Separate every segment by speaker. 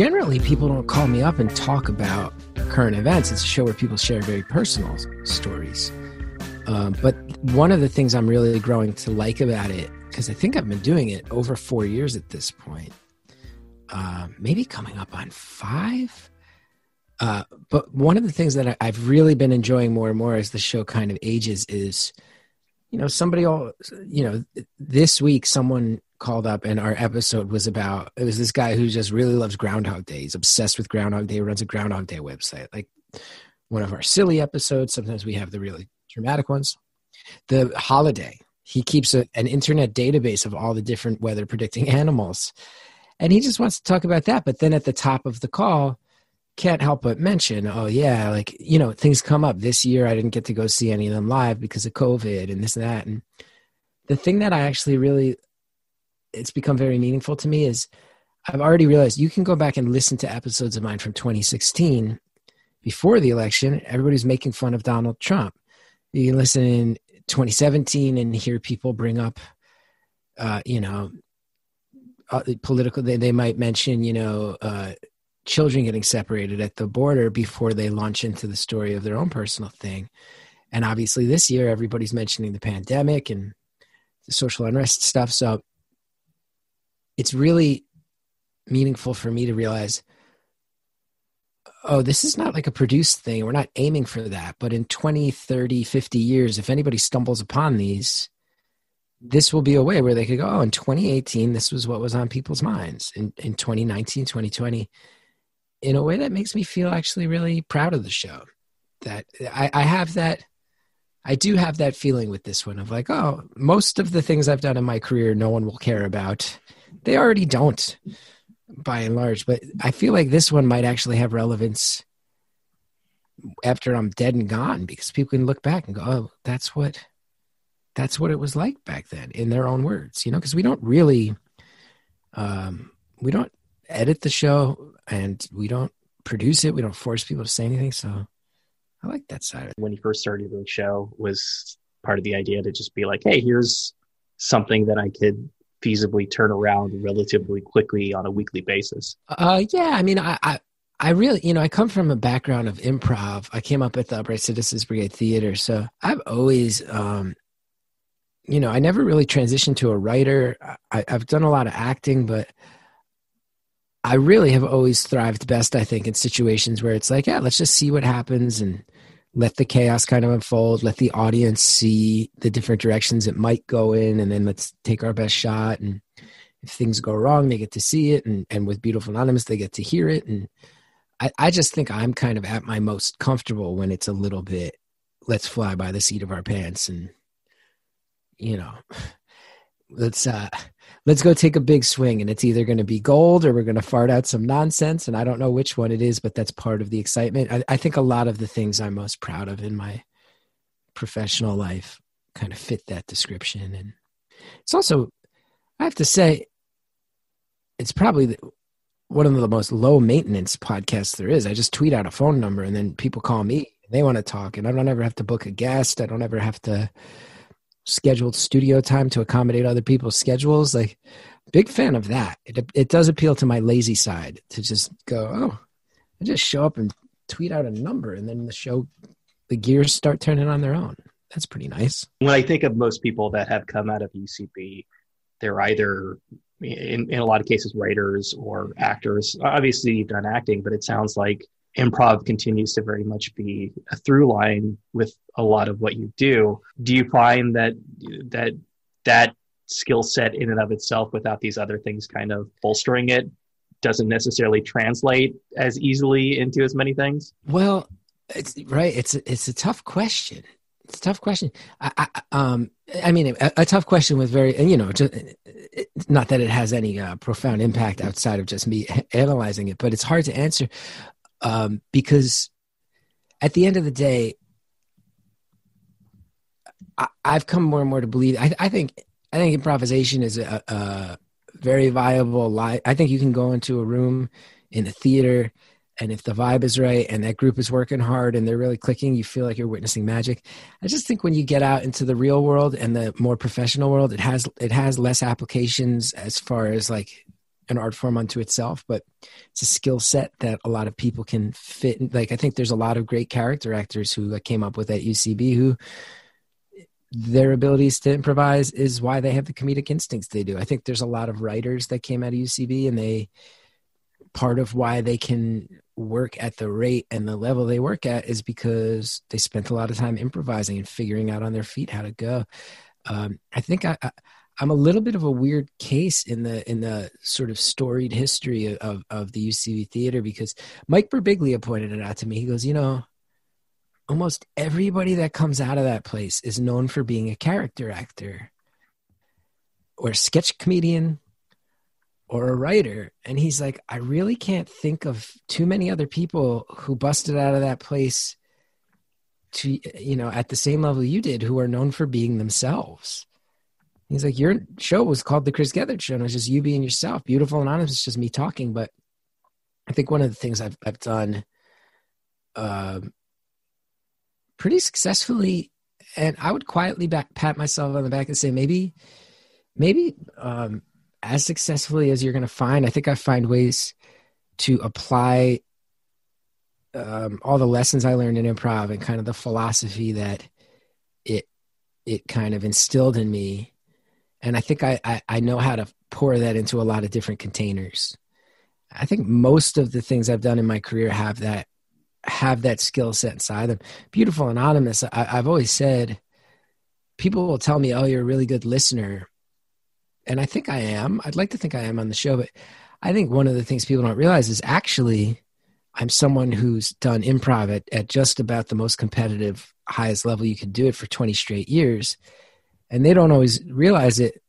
Speaker 1: generally people don't call me up and talk about current events. It's a show where people share very personal stories. Um, but one of the things I'm really growing to like about it, because I think I've been doing it over four years at this point, uh, maybe coming up on five. Uh, but one of the things that I, I've really been enjoying more and more as the show kind of ages is, you know, somebody all, you know, this week someone called up and our episode was about it was this guy who just really loves Groundhog Day. He's obsessed with Groundhog Day, runs a Groundhog Day website. Like one of our silly episodes, sometimes we have the really dramatic ones. The holiday. He keeps a, an internet database of all the different weather predicting animals. And he just wants to talk about that. But then at the top of the call, can't help but mention, oh yeah, like you know, things come up. This year I didn't get to go see any of them live because of COVID and this and that. And the thing that I actually really it's become very meaningful to me is I've already realized you can go back and listen to episodes of mine from 2016 before the election. Everybody's making fun of Donald Trump. You can listen in 2017 and hear people bring up, uh, you know, uh, political. They, they might mention, you know, uh, children getting separated at the border before they launch into the story of their own personal thing. And obviously, this year everybody's mentioning the pandemic and the social unrest stuff. So it's really meaningful for me to realize oh this is not like a produced thing. We're not aiming for that. But in 20 30 50 years if anybody stumbles upon these this will be a way where they could go oh in 2018 this was what was on people's minds. In, in 2019 2020 in a way that makes me feel actually really proud of the show. That I, I have that I do have that feeling with this one of like, oh, most of the things I've done in my career, no one will care about they already don't by and large but i feel like this one might actually have relevance after i'm dead and gone because people can look back and go oh that's what that's what it was like back then in their own words you know because we don't really um we don't edit the show and we don't produce it. We don't force people to say anything so i like that side of it.
Speaker 2: When you first started the show was part of the idea to just be like hey here's something that i could feasibly turn around relatively quickly on a weekly basis?
Speaker 1: Uh, yeah, I mean, I, I, I really, you know, I come from a background of improv. I came up at the Upright Citizens Brigade Theater, so I've always, um, you know, I never really transitioned to a writer. I, I've done a lot of acting, but I really have always thrived best, I think, in situations where it's like, yeah, let's just see what happens and let the chaos kind of unfold let the audience see the different directions it might go in and then let's take our best shot. And if things go wrong they get to see it and, and with beautiful anonymous they get to hear it. And I, I just think i'm kind of at my most comfortable when it's a little bit let's fly by the seat of our pants and you know let's uh let's go take a big swing and it's either going to be gold or we're going to fart out some nonsense and i don't know which one it is but that's part of the excitement. I, I, think a lot of the things i'm most proud of in my professional life kind of fit that description and it's also i have to say it's probably one of the most low maintenance podcasts there is. I just tweet out a phone number and then people call me they want to talk and i don't ever have to book a guest. I don't ever have to scheduled studio time to accommodate other people's schedules. Like, big fan of that. It, it does appeal to my lazy side to just go, oh, I just show up and tweet out a number, and then the show, the gears start turning on their own. That's pretty nice.
Speaker 2: When I think of most people that have come out of UCB, they're either in, in a lot of cases writers or actors. Obviously, you've done acting, but it sounds like improv continues to very much be a through line with a lot of what you do. Do you find that that that skill set in and of itself without these other things kind of bolstering it doesn't necessarily translate as easily into as many things?
Speaker 1: Well, it's right. It's it's a tough question. It's a tough question. I, I um I mean a, a, tough question with very and you know just, not that it has any uh, profound impact outside of just me analyzing it, but it's hard to answer um, because at the end of the day, I, have come more and more to believe. I, I, think I think improvisation is a, a very viable. Li- I think you can go into a room in a theater, and if the vibe is right and that group is working hard and they're really clicking, you feel like you're witnessing magic. I just think when you get out into the real world and the more professional world, it has it has less applications as far as like an art form unto itself, but it's a skill set that a lot of people can fit. Like I think there's a lot of great character actors who I came up with at UCB who their abilities to improvise is why they have the comedic instincts they do. I think there's a lot of writers that came out of UCB and they part of why they can work at the rate and the level they work at is because they spent a lot of time improvising and figuring out on their feet how to go. Um, I think I, I I'm a little bit of a weird case in the in the sort of storied history of of the UCB theater because Mike Birbiglia pointed it out to me. He goes, you know, almost everybody that comes out of that place is known for being a character actor or sketch comedian or a writer. And he's like, I really can't think of too many other people who busted out of that place to you know at the same level you did who are known for being themselves He's like, your show was called the Chris Gethard Show, and it's just you being yourself. Beautiful Anonymous. It's just me talking. But I think one of the things I've I've done, uh, pretty successfully, and I would quietly back, pat myself on the back and say maybe, maybe um, as successfully as you're going to find. I think I find ways to apply um, all the lessons I learned in improv and kind of the philosophy that it it kind of instilled in me and I think I, I, I know how to pour that into a lot of different containers. I think most of the things I've done in my career have that have that skill set inside them. Beautiful anonymous. I, I've always said people will tell me, "Oh, you're a really good listener," and I think I am. I'd like to think I am on the show, but I think one of the things people don't realize is actually I'm someone who's done improv at, at just about the most competitive, highest level you can do it for 20 straight years and they don't always realize it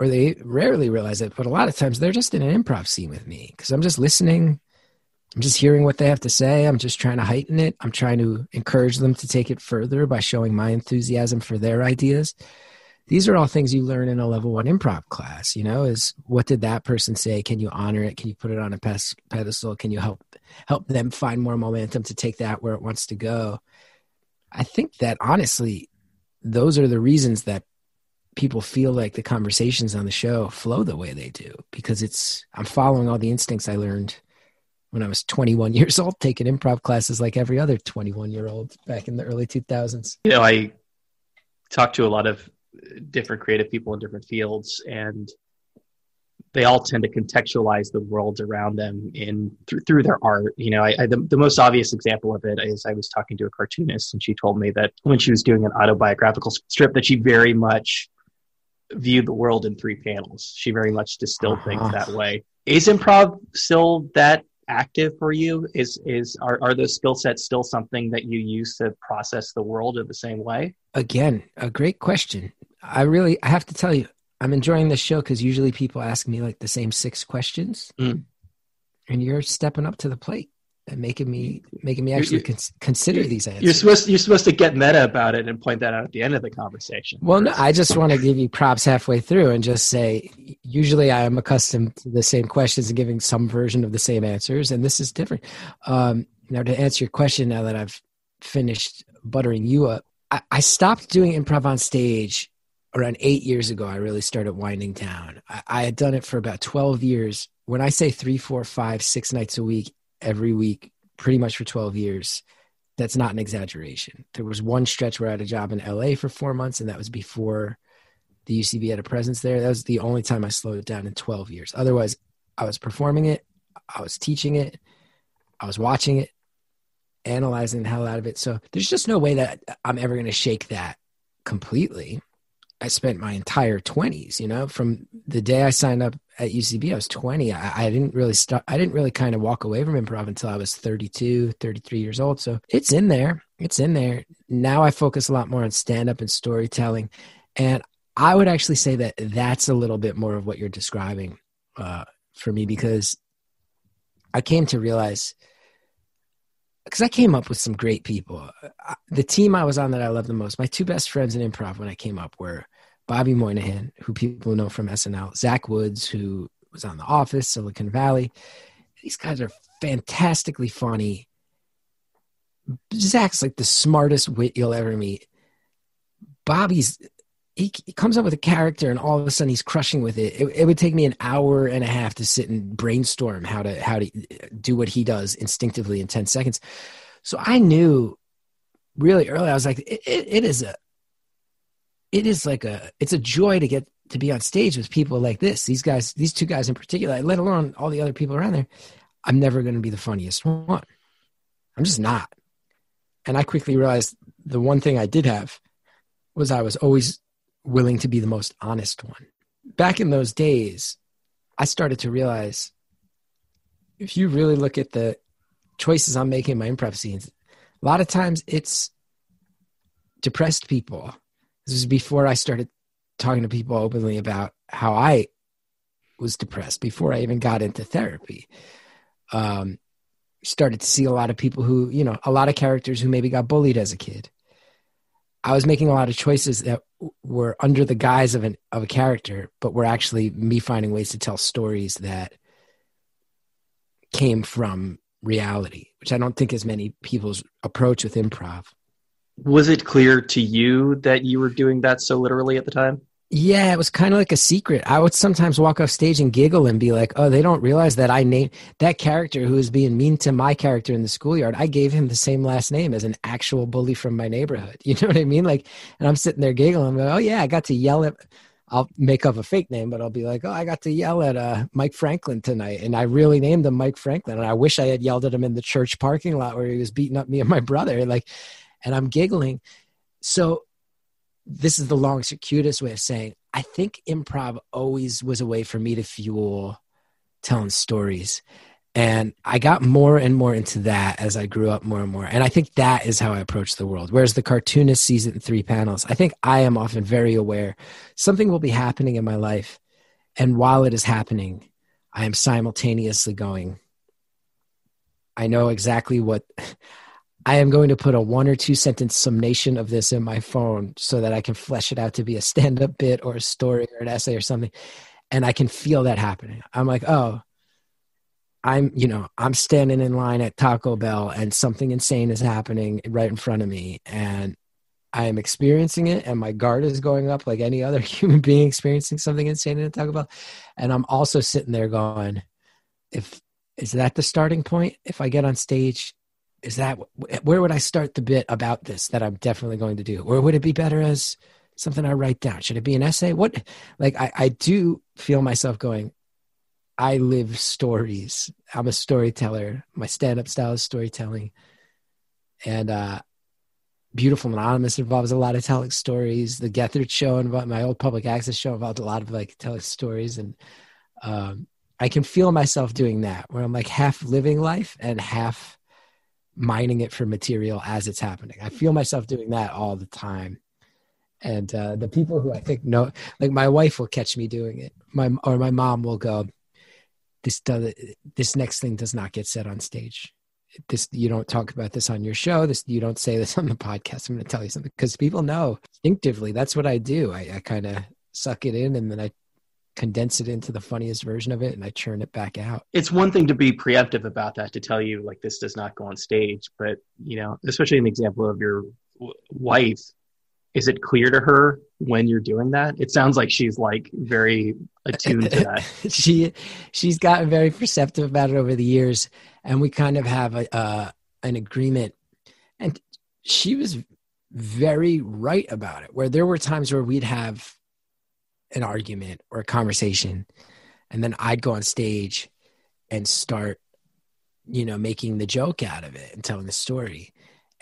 Speaker 1: or they rarely realize it but a lot of times they're just in an improv scene with me because i'm just listening. I'm just hearing what they have to say. I'm just trying to heighten it. I'm trying to encourage them to take it further by showing my enthusiasm for their ideas. These are all things you learn in a level one improv class you know is what did that person say? Can you honor it? Can you put it on a pedestal? Can you help help them find more momentum to take that where it wants to go? I think that honestly those are the reasons that people feel like the conversations on the show flow the way they do because it's I'm following all the instincts I learned when I was 21 years old, taking improv classes like every other 21 year old back in the early 2000s.
Speaker 2: You know, I talk to a lot of different creative people in different fields, and they all tend to contextualize the worlds around them in through, through their art. You know, I, I, the, the most obvious example of it is I was talking to a cartoonist, and she told me that when she was doing an autobiographical strip, that she very much viewed the world in three panels. She very much distilled uh-huh. things that way. Is improv still that active for you? Is is are, are those skill sets still something that you use to process the world in the same way?
Speaker 1: Again, a great question. I really I have to tell you, I'm enjoying this show because usually people ask me like the same six questions, mm. and you're stepping up to the plate and making me making me actually con- consider these answers.
Speaker 2: You're supposed you're supposed to get meta about it and point that out at the end of the conversation.
Speaker 1: Well, no, I just want to give you props halfway through and just say usually I am accustomed to the same questions and giving some version of the same answers, and this is different. Um, now, to answer your question, now that I've finished buttering you up, I, I stopped doing improv on stage around eight years ago. I really started winding down. I, I had done it for about twelve years. When I say three, four, five, six nights a week, every week pretty much for 12 years. That's not an exaggeration. There was one stretch where i had a job in la for four months and that was before the ucb had a presence there. That was the only time i slowed it down in 12 years. Otherwise i was performing it i was teaching it i was watching it analyzing the hell out of it. So there's just no way that i'm ever going to shake that completely I spent my entire 20s, you know, from the day I signed up at UCB, I was 20. I, I didn't really start, I didn't really kind of walk away from improv until I was 32, 33 years old. So it's in there. It's in there. Now I focus a lot more on stand up and storytelling. And I would actually say that that's a little bit more of what you're describing uh, for me because I came to realize because I came up with some great people. The team I was on that I love the most, my two best friends in improv when I came up were Bobby Moynihan, who people know from SNL, Zach Woods, who was on The Office, Silicon Valley. These guys are fantastically funny. Zach's like the smartest wit you'll ever meet. Bobby's he, he, comes up with a character and all of a sudden he's crushing with it. it. it would take me an hour and a half to sit and brainstorm how to how to do what he does instinctively in 10 seconds so i knew really early i was like it, it, it is a it is like a it's a joy to get to be on stage with people like this these guys these two guys in particular let alone all the other people around there i'm never going to be the funniest one i'm just not and i quickly realized the one thing i did have was i was always willing to be the most honest one. Back in those days, I started to realize if you really look at the choices I'm making in my improv scenes, a lot of times it's depressed people. This was before I started talking to people openly about how I was depressed, before I even got into therapy. Um, started to see a lot of people who, you know, a lot of characters who maybe got bullied as a kid I was making a lot of choices that were under the guise of an of a character, but were actually me finding ways to tell stories that came from reality, which I don't think is many people's approach with improv.
Speaker 2: Was it clear to you that you were doing that so literally at the time?
Speaker 1: Yeah, it was kind of like a secret. I would sometimes walk off stage and giggle and be like, "Oh, they don't realize that I named that character who was being mean to my character in the schoolyard. I gave him the same last name as an actual bully from my neighborhood." You know what I mean? Like, and I'm sitting there giggling. I'm "Oh yeah, I got to yell at." I'll make up a fake name, but I'll be like, "Oh, I got to yell at uh, Mike Franklin tonight, and I really named him Mike Franklin, and I wish I had yelled at him in the church parking lot where he was beating up me and my brother." Like, and I'm giggling. So this is the long circuitous way of saying I think improv always was a way for me to fuel telling stories. And I got more and more into that as I grew up more and more. And I think that is how I approach the world. Whereas the cartoonist sees it in three panels, I think I am often very aware something will be happening in my life. And while it is happening, I am simultaneously going, I know exactly what I am going to put a one or two sentence summation of this in my phone so that I can flesh it out to be a stand up bit or a story or an essay or something. And I can feel that happening. I'm like, oh, I'm, you know, I'm standing in line at Taco Bell and something insane is happening right in front of me. And I am experiencing it and my guard is going up like any other human being experiencing something insane in Taco Bell. And I'm also sitting there going, if, is that the starting point? If I get on stage is that where would I start the bit about this that I'm definitely going to do? Or would it be better as something I write down? Should it be an essay? What, like, I, I do feel myself going, I live stories. I'm a storyteller. My stand up style is storytelling. And, uh, Beautiful Anonymous involves a lot of telling stories. The Gethard show involved my old public access show involved a lot of like telling stories. And, um, I can feel myself doing that where I'm like half living life and half mining it for material as it's happening. I feel myself doing that all the time. And uh, the people who I think know, like my wife will catch me doing it. My or my mom will go, "This does this next thing does not get said on stage. This you don't talk about this on your show. This you don't say this on the podcast. I'm going to tell you something because people know instinctively. That's what I do. I, I kind of suck it in and then I condense it into the funniest version of it and I churn it back out.
Speaker 2: It's one thing to be preemptive about that to tell you like this does not go on stage, but you know, especially in the example of your w- wife, is it clear to her when you're doing that? It sounds like she's like very attuned to that.
Speaker 1: she she's gotten very perceptive about it over the years and we kind of have a uh, an agreement and she was very right about it where there were times where we'd have an argument or a conversation and then I'd go on stage and start you know making the joke out of it and telling the story.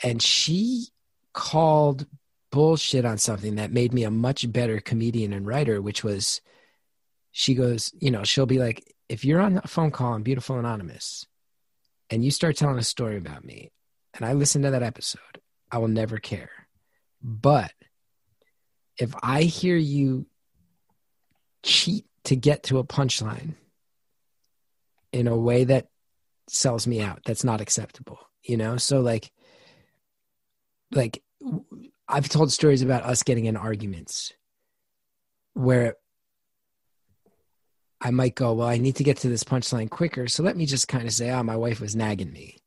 Speaker 1: And she called bullshit on something that made me a much better comedian and writer which was she goes you know she'll be like if you're on a phone call on beautiful anonymous and you start telling a story about me and i listen to that episode i will never care. But if i hear you cheat to get to a punchline in a way that sells me out that's not acceptable you know? So like like i've told stories about us getting in arguments where i might go well i need to get to this punchline quicker so let me just kind of say oh my wife was nagging me.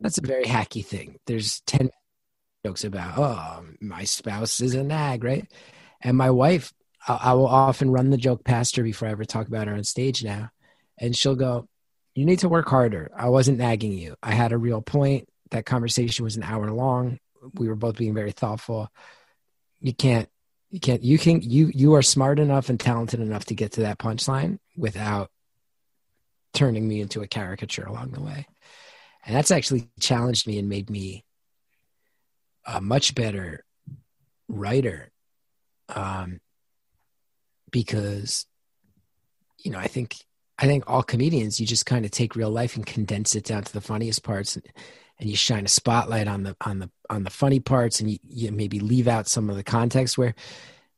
Speaker 1: That's a very hacky thing. There's 10 jokes about oh my spouse is a nag right? And my wife, I, I will often run the joke past her before I ever talk about her on stage now. And she'll go, You need to work harder. I wasn't nagging you. I had a real point. That conversation was an hour long. We were both being very thoughtful. You can't, you can't, you can, you, you are smart enough and talented enough to get to that punchline without turning me into a caricature along the way. And that's actually challenged me and made me a much better writer. Um, because, you know, I think, I think all comedians, you just kind of take real life and condense it down to the funniest parts and, and you shine a spotlight on the, on the, on the funny parts and you, you maybe leave out some of the context where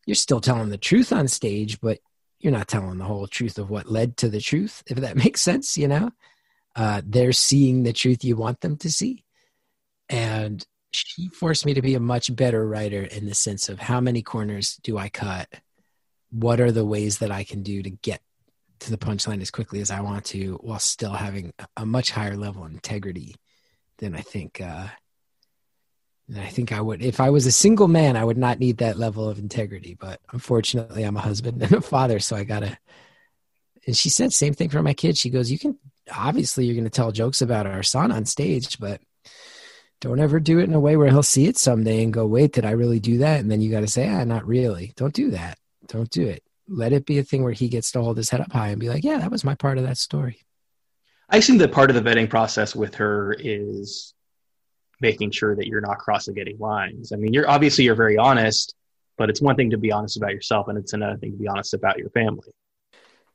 Speaker 1: you're still telling the truth on stage, but you're not telling the whole truth of what led to the truth, if that makes sense, you know? Uh, they're seeing the truth you want them to see. And she forced me to be a much better writer in the sense of how many corners do I cut? What are the ways that I can do to get to the punchline as quickly as I want to while still having a much higher level of integrity than I think uh, than I think I would. If I was a single man, I would not need that level of integrity. But unfortunately, I'm a husband and a father, so I gotta. And she said same thing for my kids. She goes, "You can obviously you're going to tell jokes about our son on stage, but don't ever do it in a way where he'll see it someday and go, wait, did I really do that? And then you got to say, ah, not really. Don't do that. Don't do it. Let it be a thing where he gets to hold his head up high and be like, yeah, that was my part of that story.
Speaker 2: I assume that part of the vetting process with her is making sure that you're not crossing any lines. I mean, you're obviously you're very honest, but it's one thing to be honest about yourself and it's another thing to be honest about your family.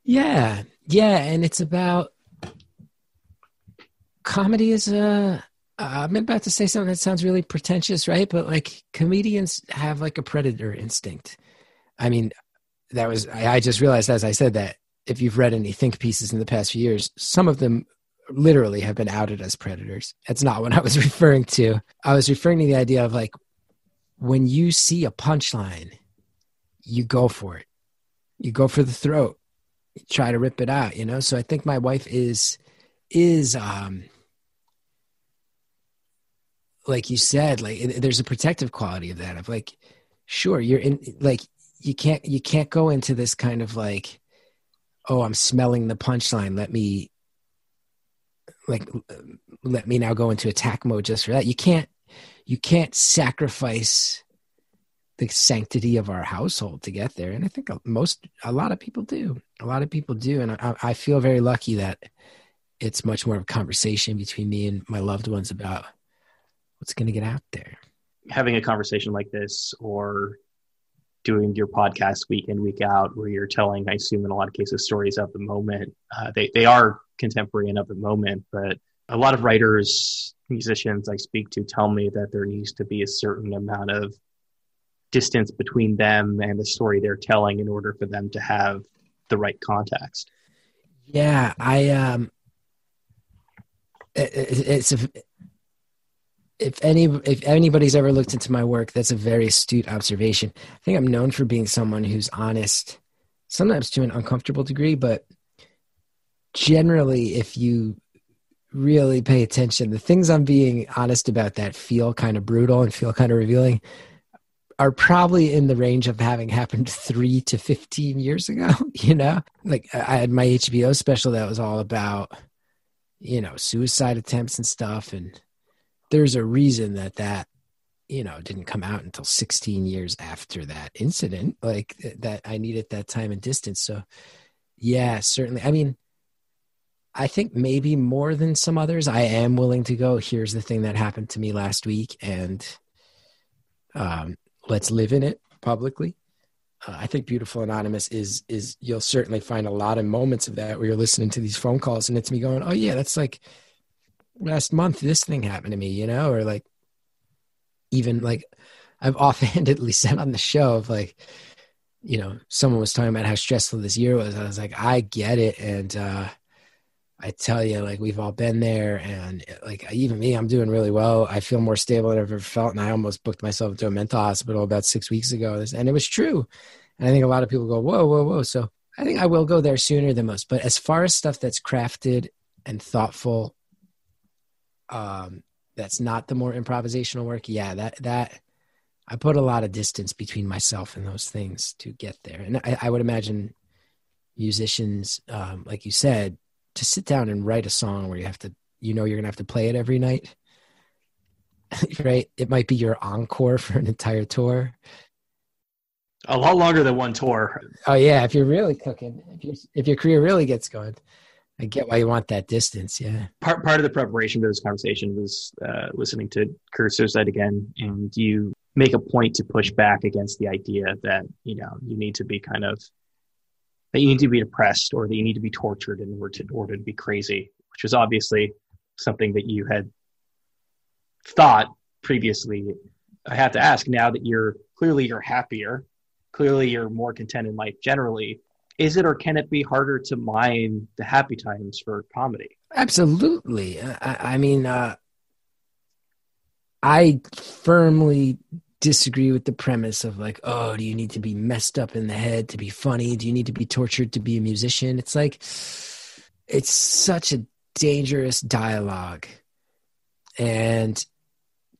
Speaker 1: Yeah. Yeah. And it's about comedy is a I'm about to say something that sounds really pretentious, right? But like comedians have like a predator instinct. I mean, that was I, I just realized as I said that if you've read any think pieces in the past few years, some of them literally have been outed as predators. That's not what I was referring to. I was referring to the idea of like when you see a punchline, you go for it. You go for the throat. You try to rip it out, you know? So I think my wife is is um like you said like there's a protective quality of that of like sure you're in like you can't you can't go into this kind of like oh i'm smelling the punchline. Let me like let me now go into attack mode just for that. You can't you can't sacrifice the sanctity of our household to get there. And i think most a lot of people do. A lot of people do. And i, I feel very lucky that it's much more of a conversation between me and my loved ones about what's going to get out there.
Speaker 2: Having a conversation like this or doing your podcast week in, week out, where you're telling, I assume in a lot of cases, stories of the moment. Uh, they, they are contemporary and of the moment, but a lot of writers, musicians I speak to tell me that there needs to be a certain amount of distance between them and the story they're telling in order for them to have the right context.
Speaker 1: Yeah, I um, it, it's a, if any if anybody's ever looked into my work, that's a very astute observation. I think I'm known for being someone who's honest, sometimes to an uncomfortable degree, but generally, if you really pay attention, the things I'm being honest about that feel kind of brutal and feel kind of revealing are probably in the range of having happened three to 15 years ago. You know, like I had my HBO special that was all about, you know, suicide attempts and stuff. And there's a reason that that you know didn't come out until 16 years after that incident like that i needed that time and distance. So yeah certainly. I mean i think maybe more than some others i am willing to go here's the thing that happened to me last week and um, let's live in it publicly. Uh, i think beautiful anonymous is is you'll certainly find a lot of moments of that where you're listening to these phone calls and it's me going oh yeah that's like last month this thing happened to me, you know, or like even like I've offhandedly said on the show of like, you know, someone was talking about how stressful this year was. I was like, I get it. And uh I tell you, like we've all been there, and like even me, I'm doing really well. I feel more stable than I've ever felt, and I almost booked myself into a mental hospital about six weeks ago, and it was true. And I think a lot of people go, "Whoa, whoa, whoa!" So I think I will go there sooner than most. But as far as stuff that's crafted and thoughtful um, that's not the more improvisational work, yeah, that that I put a lot of distance between myself and those things to get there. And I, I would imagine musicians, um, like you said, to sit down and write a song where you have to, you know, you're going to have to play it every night. right? It might be your encore for an entire tour.
Speaker 2: A lot longer than one tour.
Speaker 1: Oh yeah, if you're really cooking, if, if your career really gets going, I get why you want that distance. Yeah.
Speaker 2: Part part of the preparation for this conversation was uh, listening to Career Suicide again, and you make a point to push back against the idea that you know you need to be kind of that you need to be depressed or that you need to be tortured in order to, in order to be crazy, which is obviously something that you had thought previously. I have to ask now that you're clearly you're happier, clearly you're more content in life generally. Is it or can it be harder to mine the happy times for comedy?
Speaker 1: Absolutely. I, I mean, uh, I firmly disagree with the premise of like, oh, do you need to be messed up in the head to be funny? Do you need to be tortured to be a musician? It's like, it's such a dangerous dialogue. And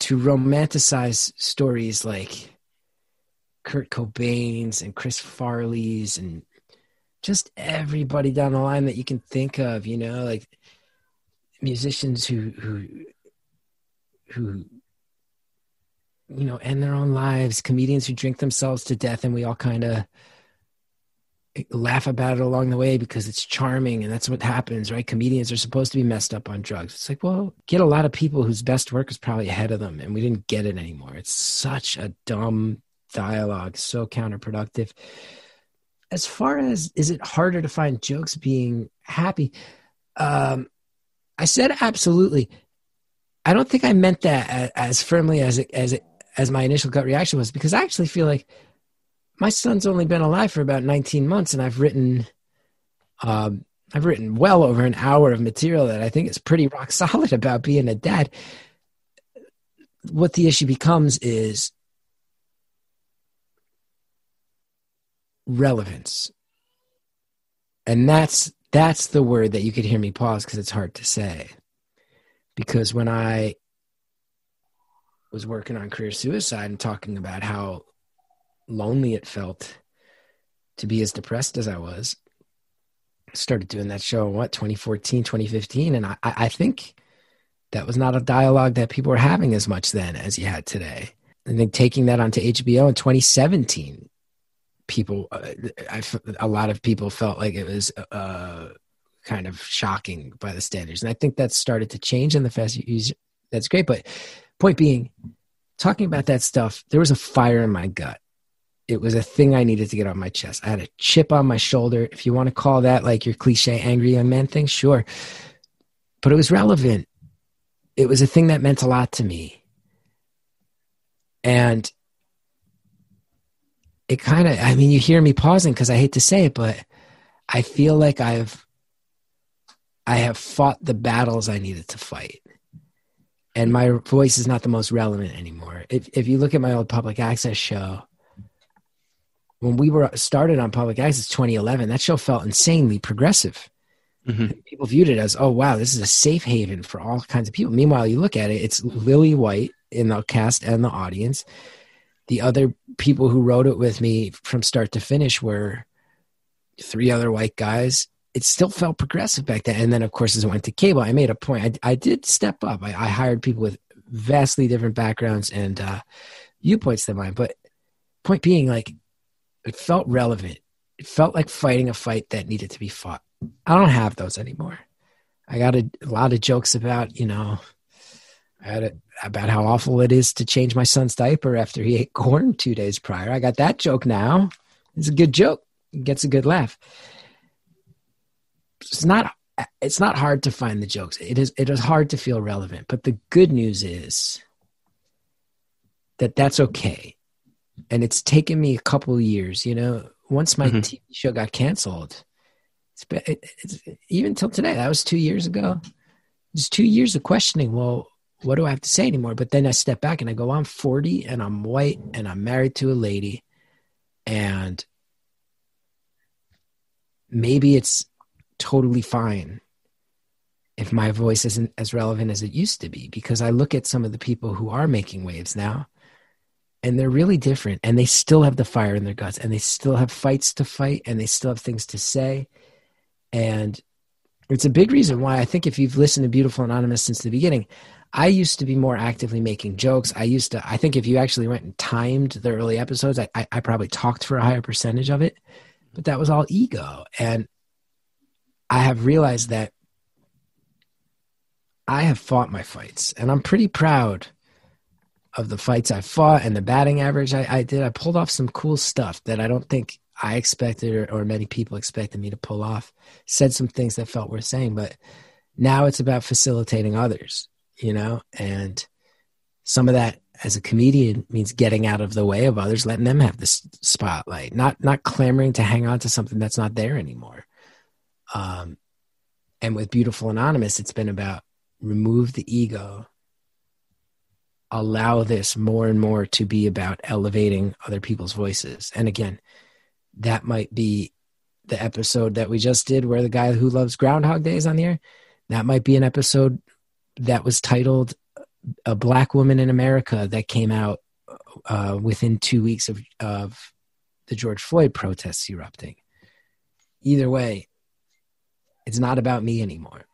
Speaker 1: to romanticize stories like Kurt Cobain's and Chris Farley's and just everybody down the line that you can think of, you know, like musicians who who who you know end their own lives comedians who drink themselves to death and we all kind of laugh about it along the way because it's charming and that's what happens right? Comedians are supposed to be messed up on drugs. It's like well get a lot of people whose best work is probably ahead of them and we didn't get it anymore. It's such a dumb dialogue so counterproductive as far as is it harder to find jokes being happy um i said absolutely i don't think i meant that as, firmly as it as it as my initial gut reaction was because I actually feel like my son's only been alive for about 19 months and I've written um, I've written well over an hour of material that I think is pretty rock solid about being a dad. What the issue becomes is relevance. And that's that's the word that you could hear me pause because it's hard to say. Because when I was working on career suicide and talking about how lonely it felt to be as depressed as I was. Started doing that show in what 2014, 2015, and I, I think that was not a dialogue that people were having as much then as you had today. I think taking that onto HBO in 2017, people, uh, a lot of people felt like it was uh, kind of shocking by the standards, and I think that started to change in the fast. That's great, but point being, talking about that stuff, there was a fire in my gut. It was a thing I needed to get off my chest. I had a chip on my shoulder. If you want to call that like your cliche angry young man thing, sure. But it was relevant. It was a thing that meant a lot to me. And it kind of, I mean, you hear me pausing because I hate to say it, but I feel like I've, I have fought the battles I needed to fight and my voice is not the most relevant anymore. If if you look at my old public access show, when we were started on public access 2011, that show felt insanely progressive. Mm-hmm. People viewed it as, oh wow, this is a safe haven for all kinds of people. Meanwhile, you look at it, it's Lily White in the cast and the audience. The other people who wrote it with me from start to finish were three other white guys it still felt progressive back then. And then, of course, as it went to cable, I made a point. I, I did step up. I, I, hired people with vastly different backgrounds and uh, viewpoints than mine. But point being, like, it felt relevant. It felt like fighting a fight that needed to be fought. I don't have those anymore. I got a, a lot of jokes about, you know, I had a, about how awful it is to change my son's diaper after he ate corn two days prior. I got that joke now. It's a good joke. It gets a good laugh it's not it's not hard to find the jokes. It is it is hard to feel relevant. But the good news is that that's okay. And it's taken me a couple years, you know, once my mm-hmm. TV show got canceled. It's, been, it, it's even till today. That was 2 years ago. It's 2 years of questioning, well, what do I have to say anymore? But then I step back and I go, I'm 40 and I'm white and I'm married to a lady and maybe it's totally fine if my voice isn't as relevant as it used to be because I look at some of the people who are making waves now and they're really different and they still have the fire in their guts and they still have fights to fight and they still have things to say and it's a big reason why i think if you've listened to beautiful anonymous since the beginning i used to be more actively making jokes. I used to i think if you actually went and timed the early episodes i, I, I probably talked for a higher percentage of it but that was all ego. And i have realized that i have fought my fights and i'm pretty proud of the fights I fought and the batting average I, I did, I pulled off some cool stuff that I don't think I expected or, or, many people expected me to pull off. Said some things that felt worth saying, but now it's about facilitating others, you know, and some of that as a comedian means getting out of the way of others, letting them have the spotlight, not not clamoring to hang on to something that's not there anymore. Um, and with Beautiful Anonymous, it's been about remove the ego allow this more and more to be about elevating other people's voices. And again, that might be the episode that we just did where the guy who loves Groundhog Day is on the air. That might be an episode that was titled "A Black Woman in America" that came out uh, within two weeks of of the George Floyd protests erupting. Either way, it's not about me anymore.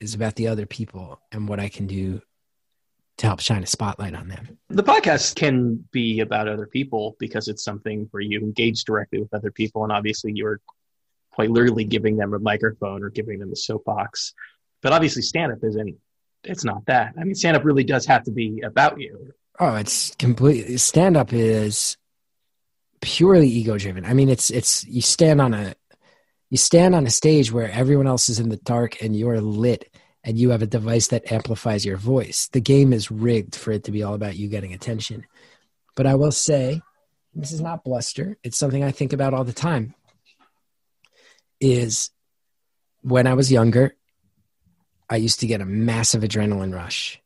Speaker 1: It's about the other people and what I can do to help shine a spotlight on them.
Speaker 2: The podcast can be about other people because it's something where you engage directly with other people, and obviously you're quite literally giving them a microphone or giving them a soapbox. But obviously, stand up isn't. It's not that. I mean, stand up really does have to be about you.
Speaker 1: Oh, it's completely stand up is purely ego driven. I mean, it's it's you stand on a you stand on a stage where everyone else is in the dark and you're lit and you have a device that amplifies your voice. The game is rigged for it to be all about you getting attention. But I will say, this is not bluster, it's something I think about all the time. Is when I was younger, I used to get a massive adrenaline rush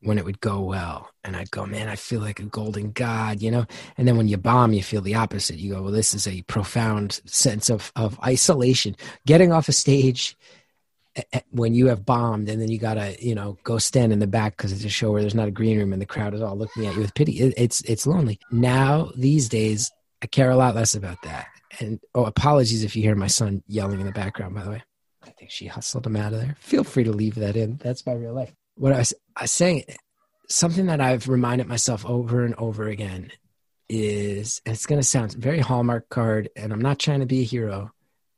Speaker 1: when it would go well. And I'd go, man, I feel like a golden god, you know? And then when you bomb, you feel the opposite. You go, well, this is a profound sense of, of isolation. Getting off a stage when you have bombed and then you gotta you know go stand in the back because it's a show where there's not a green room and the crowd is all looking at you with pity it, it's it's lonely now these days i care a lot less about that and oh apologies if you hear my son yelling in the background by the way think she hustled him out of there feel free to leave that in that's my real life what i was, I was saying something that i've reminded myself over and over again is and it's going to sound very hallmark card and i'm not trying to be a hero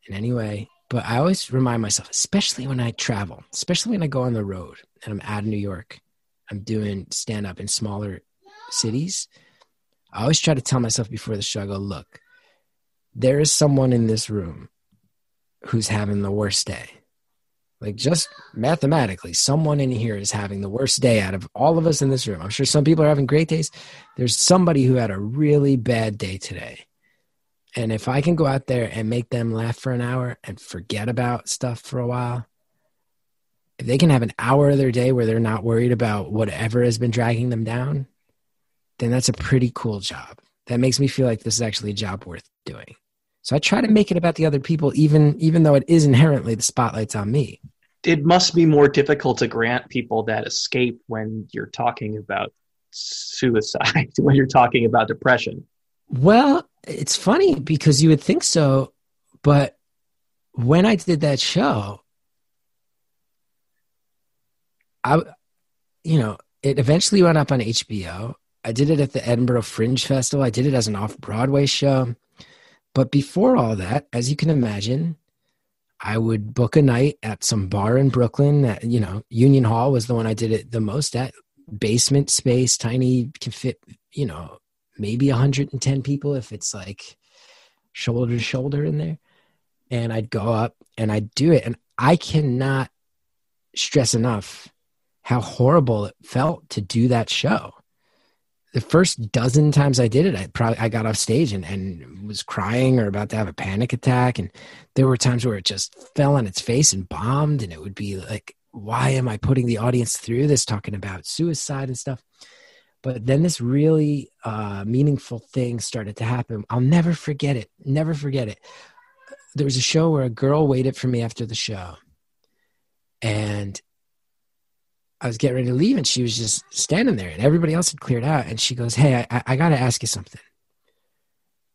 Speaker 1: in any way but I always remind myself, especially when I travel, especially when I go on the road and I'm out of New York, I'm doing stand up in smaller cities. I always try to tell myself before the show, I go, look, there is someone in this room who's having the worst day. Like just mathematically, someone in here is having the worst day out of all of us in this room. I'm sure some people are having great days. There's somebody who had a really bad day today. And if I can go out there and make them laugh for an hour and forget about stuff for a while, if they can have an hour of their day where they're not worried about whatever has been dragging them down, then that's a pretty cool job. That makes me feel like this is actually a job worth doing. So I try to make it about the other people, even even though it is inherently the spotlight's on me.
Speaker 2: It must be more difficult to grant people that escape when you're talking about suicide, when you're talking about depression.
Speaker 1: Well, it's funny because you would think so, but when I did that show, I, you know, it eventually went up on HBO. I did it at the Edinburgh Fringe Festival. I did it as an off Broadway show. But before all that, as you can imagine, I would book a night at some bar in Brooklyn. That you know, Union Hall was the one I did it the most at. Basement space, tiny, can fit, you know, maybe 110 people if it's like shoulder to shoulder in there. And I'd go up and I'd do it. And I cannot stress enough how horrible it felt to do that show. The first dozen times I did it, I probably I got off stage and, and was crying or about to have a panic attack. And there were times where it just fell on its face and bombed, and it would be like, why am I putting the audience through this talking about suicide and stuff? But then this really uh, meaningful thing started to happen. I'll never forget it. Never forget it. There was a show where a girl waited for me after the show. And I was getting ready to leave and she was just standing there and everybody else had cleared out. And she goes, Hey, I, I got to ask you something.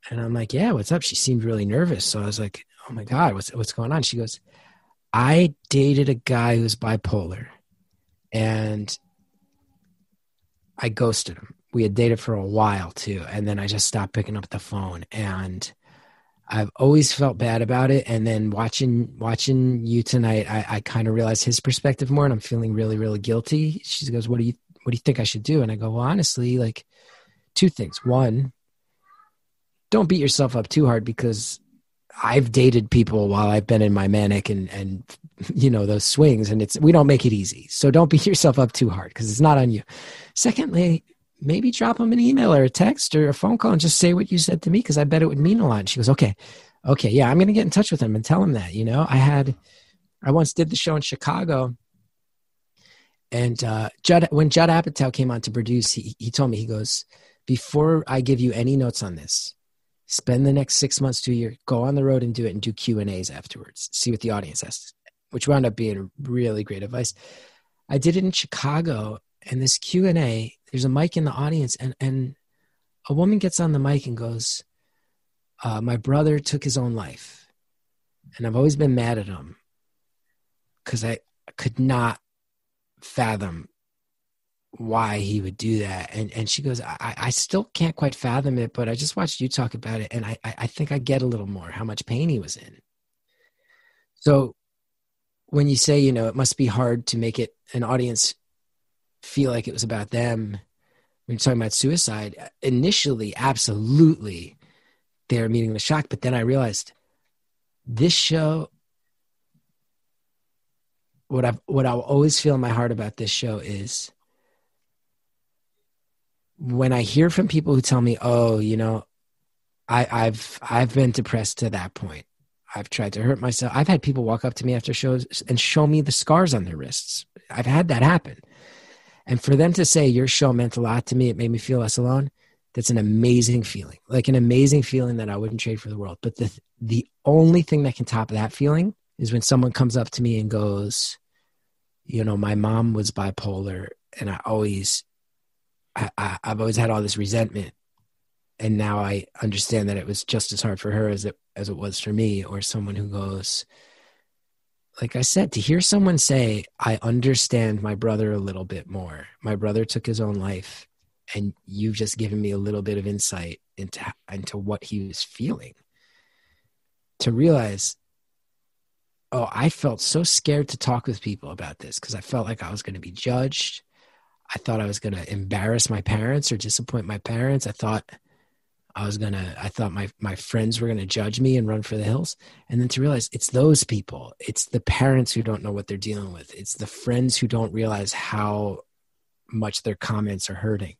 Speaker 1: And I'm like, Yeah, what's up? She seemed really nervous. So I was like, Oh my God, what's, what's going on? She goes, I dated a guy who's bipolar and I ghosted him. We had dated for a while too. And then I just stopped picking up the phone. And I've always felt bad about it, and then watching watching you tonight, I, I kind of realized his perspective more, and I'm feeling really, really guilty. She goes, "What do you What do you think I should do?" And I go, "Well, honestly, like two things. One, don't beat yourself up too hard because I've dated people while I've been in my manic and and you know those swings, and it's we don't make it easy. So don't beat yourself up too hard because it's not on you. Secondly, maybe drop him an email or a text or a phone call and just say what you said to me because I bet it would mean a lot. And she goes, okay, okay, yeah, I'm going to get in touch with him and tell him that. You know, I had, I once did the show in Chicago, and uh, Judd, when Judd Apatow came on to produce, he he told me he goes, before I give you any notes on this, spend the next six months to a year, go on the road and do it, and do Q and A's afterwards. See what the audience has, which wound up being really great advice. I did it in Chicago, and this Q and A there's a mic in the audience and and a woman gets on the mic and goes uh, my brother took his own life and i've always been mad at him because I, could not fathom why he would do that. And and she goes I, I still can't quite fathom it but i just watched you talk about it and I, I think i get a little more how much pain he was in. So when you say you know it must be hard to make it an audience feel like it was about them. When you're talking about suicide initially absolutely they're meeting the shock but then i realized this show what i've what i'll always feel in my heart about this show is when i hear from people who tell me oh you know i i've i've been depressed to that point. I've tried to hurt myself. I've had people walk up to me after shows and show me the scars on their wrists. I've had that happen and for them to say your show meant a lot to me, it made me feel less alone. That's an amazing feeling, like an amazing feeling that I wouldn't trade for the world. But the the only thing that can top that feeling is when someone comes up to me and goes, you know, my mom was bipolar, and I always, I, I, I've always had all this resentment, and now I understand that it was just as hard for her as it as it was for me. Or someone who goes, like I said, to hear someone say, I understand my brother a little bit more. My brother took his own life, and you've just given me a little bit of insight into, into what he was feeling. To realize, oh, I felt so scared to talk with people about this because I felt like I was going to be judged. I thought I was going to embarrass my parents or disappoint my parents. I thought I was gonna I thought my my friends were gonna judge me and run for the hills. And then to realize it's those people. It's the parents who don't know what they're dealing with. It's the friends who don't realize how much their comments are hurting.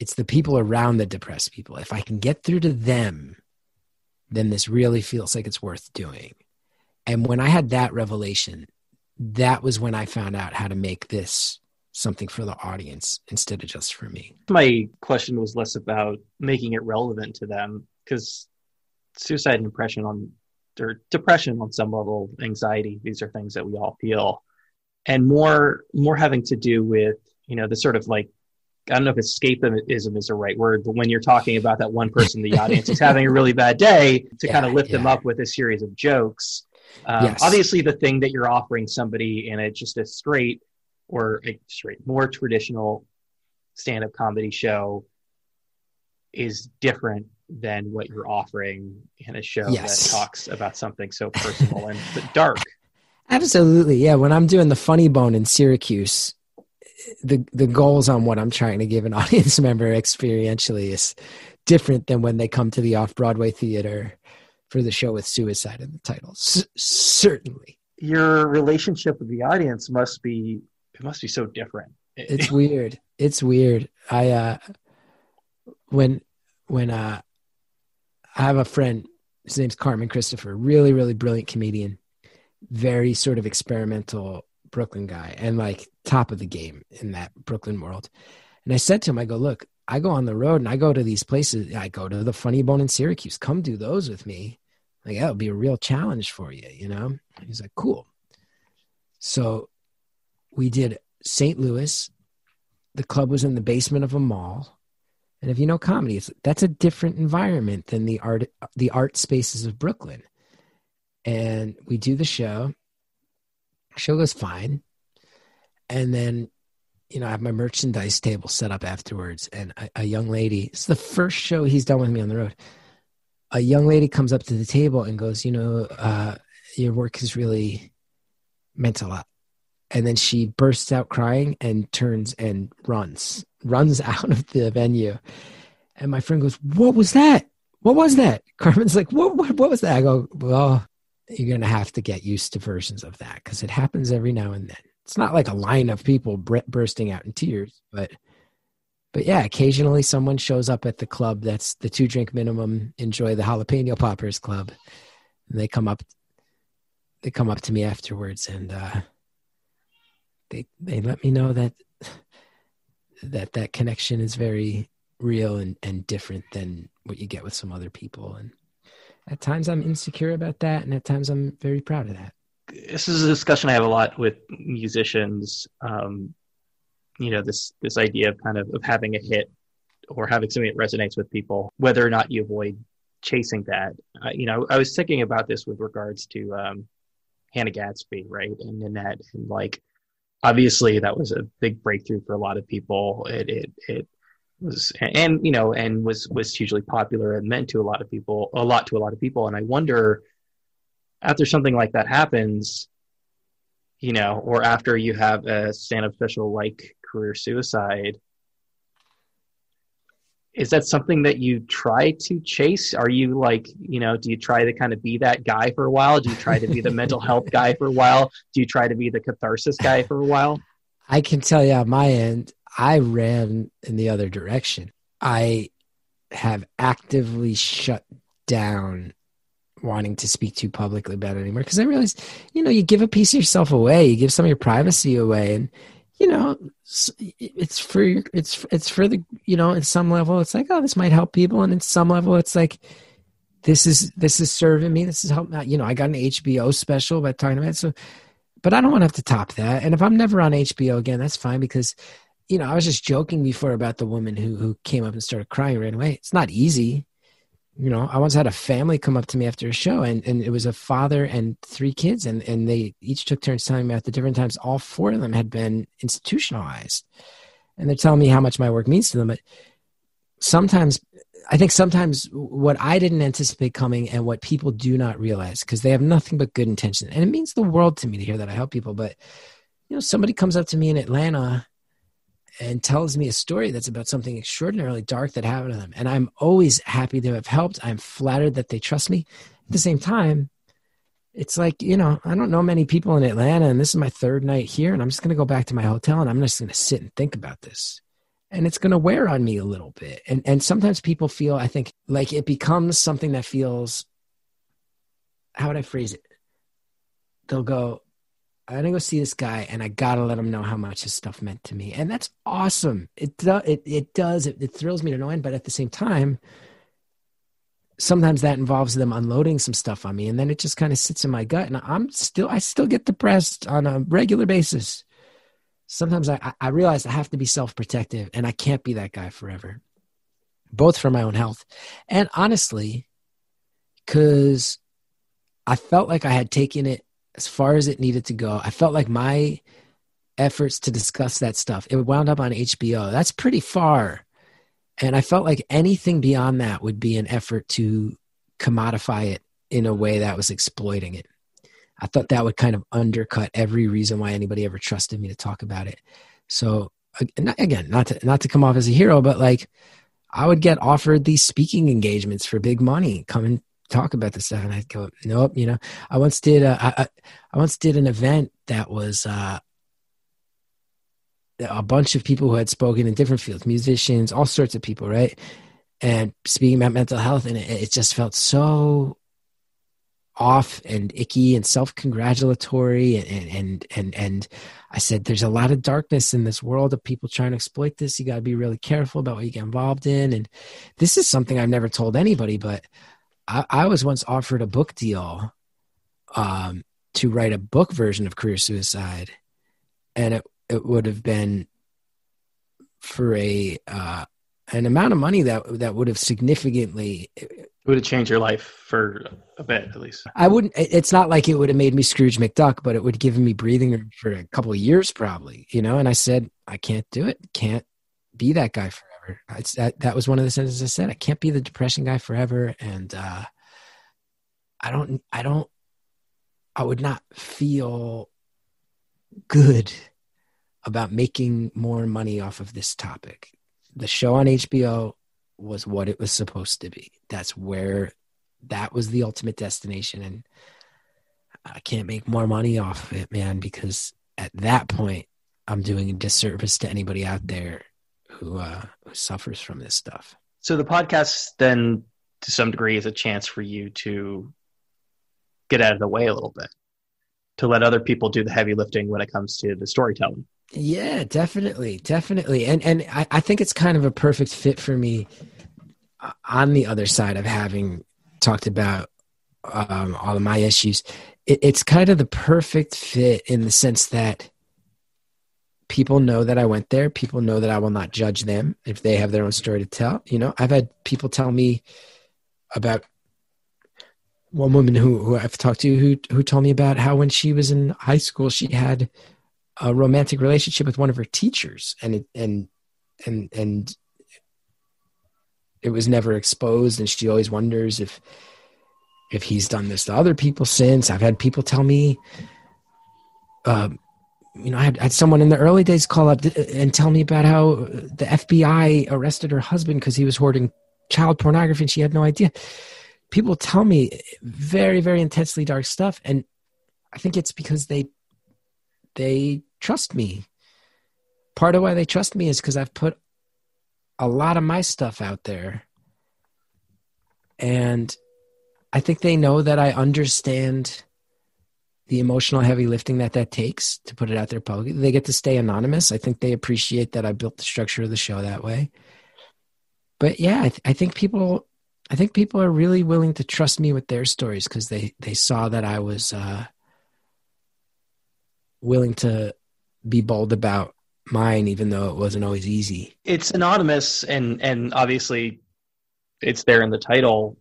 Speaker 1: It's the people around the depressed people. If I can get through to them, then this really feels like it's worth doing. And when I had that revelation, that was when I found out how to make this something for the audience instead of just for me.
Speaker 2: My question was less about making it relevant to them because suicide and depression on or depression on some level, anxiety, these are things that we all feel. And more more having to do with, you know, the sort of like I don't know if escapism is the right word, but when you're talking about that one person in the audience is having a really bad day, to yeah, kind of lift yeah. them up with a series of jokes. Um, yes. Obviously, the thing that you're offering somebody in a just a straight or a straight more traditional stand-up comedy show is different than what you're offering in a show yes. that talks about something so personal and dark.
Speaker 1: Absolutely. Yeah. When I'm doing the funny bone in Syracuse, the the goals on what I'm trying to give an audience member experientially is different than when they come to the off Broadway theater for the show with suicide in the title. S- certainly.
Speaker 2: Your relationship with the audience must be it must be so different.
Speaker 1: it's weird. It's weird. I uh when when uh I have a friend, his name's Carmen Christopher, really, really brilliant comedian, very sort of experimental Brooklyn guy, and like top of the game in that Brooklyn world. And I said to him, I go, look, I go on the road and I go to these places. I go to the Funny Bone in Syracuse. Come do those with me. Like that would be a real challenge for you, you know. he's like, cool. So we did St. Louis. The club was in the basement of a mall. And if you know comedy, that's a different environment than the art the art spaces of Brooklyn. And we do the show. Show goes fine. And then, you know, I have my merchandise table set up afterwards. And a, a young lady, it's the first show he's done with me on the road. A young lady comes up to the table and goes, You know, uh, your work has really meant a lot and then she bursts out crying and turns and runs runs out of the venue. And my friend goes what was that? What was that? Carmen's like what what, what was that? I go well you're gonna have to get used to versions of that because it happens every now and then. It's not like a line of people bursting out in tears but but yeah occasionally someone shows up at the club that's the two drink minimum enjoy the jalapeno poppers club. And they come up they come up to me afterwards and uh they they let me know that that that connection is very real and, and different than what you get with some other people. And at times i'm insecure about that and at times i'm very proud of that.
Speaker 2: This is a discussion i have a lot with musicians um, you know this this idea of kind of of having a hit or having something that resonates with people whether or not you avoid chasing that. Uh, you know i was thinking about this with regards to um, hannah gadsby right? And Nanette and like obviously that was a big breakthrough for a lot of people. It it it was and you know and was was hugely popular and meant to a lot of people a lot to a lot of people. And I wonder after something like that happens, you know, or after you have a stand official like career suicide, is that something that you try to chase? Are you like you know do you try to kind of be that guy for a while? Do you try to be the mental health guy for a while? Do you try to be the catharsis guy for a while?
Speaker 1: I can tell you on my end i ran in the other direction. I have actively shut down wanting to speak too publicly about it anymore because i realized you know you give a piece of yourself away you give some of your privacy away and you know it's for it's it's for the you know at some level it's like oh this might help people. And at some level it's like this is this is serving me. This is helping out uh, you know i got an hbo special about talking about it. So but i don't want to have to top that. And if i'm never on hbo again that's fine because you know i was just joking before about the woman who who came up and started crying right away. It's not easy you know, I once had a family come up to me after a show, and, and it was a father and three kids, and, and they each took turns telling me at the different times all four of them had been institutionalized. And they're telling me how much my work means to them. But sometimes, I think sometimes what I didn't anticipate coming and what people do not realize, because they have nothing but good intention. And it means the world to me to hear that I help people. But, you know, somebody comes up to me in Atlanta and tells me a story that's about something extraordinarily dark that happened to them. And I'm always happy to have helped. I'm flattered that they trust me. At the same time, it's like, you know, I don't know many people in Atlanta, and this is my third night here, and I'm just going to go back to my hotel and I'm just going to sit and think about this. And it's going to wear on me a little bit. And, and sometimes people feel, I think, like it becomes something that feels, how would I phrase it? They'll go, I gotta go see this guy, and I gotta let him know how much his stuff meant to me, and that's awesome. It it it does it, it thrills me to no end, but at the same time, sometimes that involves them unloading some stuff on me, and then it just kind of sits in my gut, and I'm still I still get depressed on a regular basis. Sometimes I I realize I have to be self protective, and I can't be that guy forever, both for my own health, and honestly, because I felt like I had taken it as far as it needed to go. I felt like my efforts to discuss that stuff, it wound up on HBO. That's pretty far. And I felt like anything beyond that would be an effort to commodify it in a way that was exploiting it. I thought that would kind of undercut every reason why anybody ever trusted me to talk about it. So again, not to not to come off as a hero, but like I would get offered these speaking engagements for big money, come and talk about this stuff and i'd go nope you know i once did a, I, I once did an event that was uh, a bunch of people who had spoken in different fields musicians all sorts of people right and speaking about mental health and it, it just felt so off and icky and self-congratulatory and, and and and and I said there's a lot of darkness in this world of people trying to exploit this. You got to be really careful about what you get involved in. And this is something I've never told anybody, but I, I was once offered a book deal um, to write a book version of Career Suicide. and it it would have been for a uh, an amount of money that that would have significantly
Speaker 2: it would have changed your life for a bit at least.
Speaker 1: I wouldn't it's not like it would have made me scrooge mcduck but it would have given me breathing room for a couple of years probably you know? And i said i can't do it. Can't be that guy forever it's, that, that was one of the sentences i said i can't be the depression guy forever and uh, i don't i don't i would not feel good about making more money off of this topic the show on HBO was what it was supposed to be. That's where that was the ultimate destination. And I can't make more money off of it, man, because at that point, I'm doing a disservice to anybody out there who, uh, who suffers from this stuff.
Speaker 2: So the podcast then, to some degree, is a chance for you to get out of the way a little bit, to let other people do the heavy lifting when it comes to the storytelling.
Speaker 1: Yeah, definitely, definitely, and and I, I think it's kind of a perfect fit for me uh, on the other side of having talked about um, all of my issues. It, it's kind of the perfect fit in the sense that people know that I went there. People know that I will not judge them if they have their own story to tell. You know, I've had people tell me about one woman who, who I've talked to who who told me about how when she was in high school she had a romantic relationship with one of her teachers and it, and and and it was never exposed and she always wonders if if he's done this to other people since i've had people tell me um, you know I had, had someone in the early days call up and tell me about how the fbi arrested her husband because he was hoarding child pornography and she had no idea people tell me very very intensely dark stuff and i think it's because they they trust me. Part of why they trust me is because I've put a lot of my stuff out there. And I think they know that I understand the emotional heavy lifting that that takes to put it out there publicly. They get to stay anonymous. I think they appreciate that I built the structure of the show that way. But yeah, I, th- I think people, I think people are really willing to trust me with their stories because they they saw that I was uh, willing to be bold about mine, even though it wasn't always easy.
Speaker 2: It's anonymous, and and obviously, it's there in the title.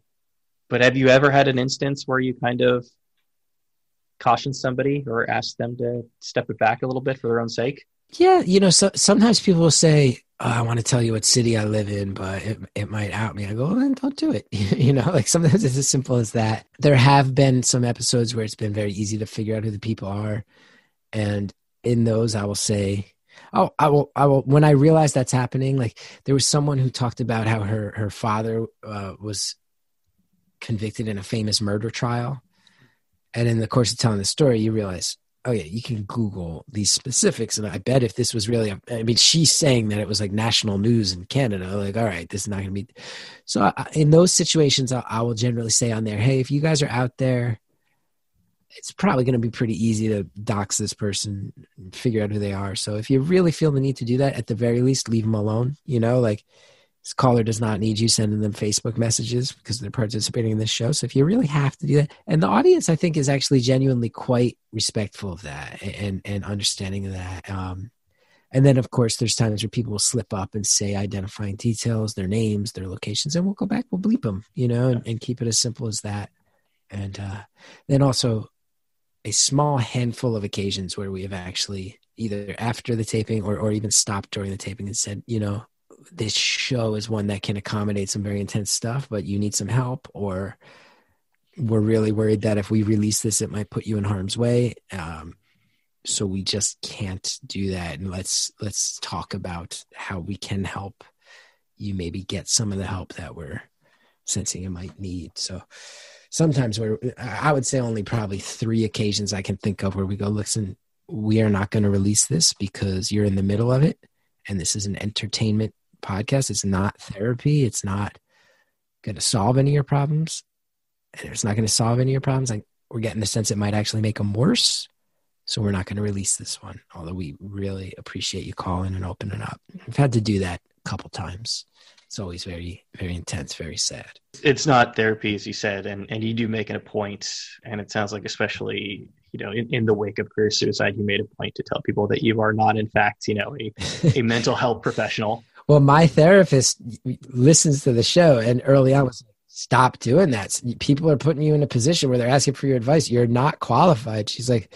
Speaker 2: But have you ever had an instance where you kind of caution somebody or ask them to step it back a little bit for their own sake?
Speaker 1: Yeah, you know, so, sometimes people will say, oh, "I want to tell you what city I live in, but it it might out me." I go, well, "Then don't do it." you know, like sometimes it's as simple as that. There have been some episodes where it's been very easy to figure out who the people are, and in those, I will say, oh, I will, I will. When I realize that's happening, like there was someone who talked about how her her father uh, was convicted in a famous murder trial, and in the course of telling the story, you realize, oh yeah, you can Google these specifics, and I bet if this was really, I mean, she's saying that it was like national news in Canada. Like, all right, this is not going to be. So I, in those situations, I, I will generally say on there, hey, if you guys are out there it's probably going to be pretty easy to dox this person figure out who they are. So if you really feel the need to do that, at the very least, leave them alone. You know, like this caller does not need you sending them Facebook messages because they're participating in this show. So if you really have to do that, and the audience, I think, is actually genuinely quite respectful of that and and understanding of that. Um, and then, of course, there's times where people will slip up and say identifying details, their names, their locations, and we'll go back, we'll bleep them, you know, and, and keep it as simple as that. And uh, then also, a small handful of occasions where we have actually either after the taping or, or even stopped during the taping and said, you know, this show is one that can accommodate some very intense stuff, but you need some help, or we're really worried that if we release this, it might put you in harm's way. Um, so we just can't do that. And let's let's talk about how we can help you maybe get some of the help that we're sensing you might need. So sometimes where I would say only probably three occasions I can think of where we go, listen, we are not going to release this because you're in the middle of it. And this is an entertainment podcast. It's not therapy. It's not going to solve any of your problems. And it's not going to solve any of your problems. Like we're getting the sense it might actually make them worse. So we're not going to release this one, although we really appreciate you calling and opening up. We've had to do that a couple times it's always very very intense very sad
Speaker 2: it's not therapy as you said and and you do make it a point. point and it sounds like especially you know, in, in the wake of career suicide, you made a point to tell people that you are not, in fact, you know, a, a mental health professional.
Speaker 1: Well, my therapist listens to the show, and early on was like, stop doing that. People are putting you in a position where they're asking for your advice. You're not qualified. She's like,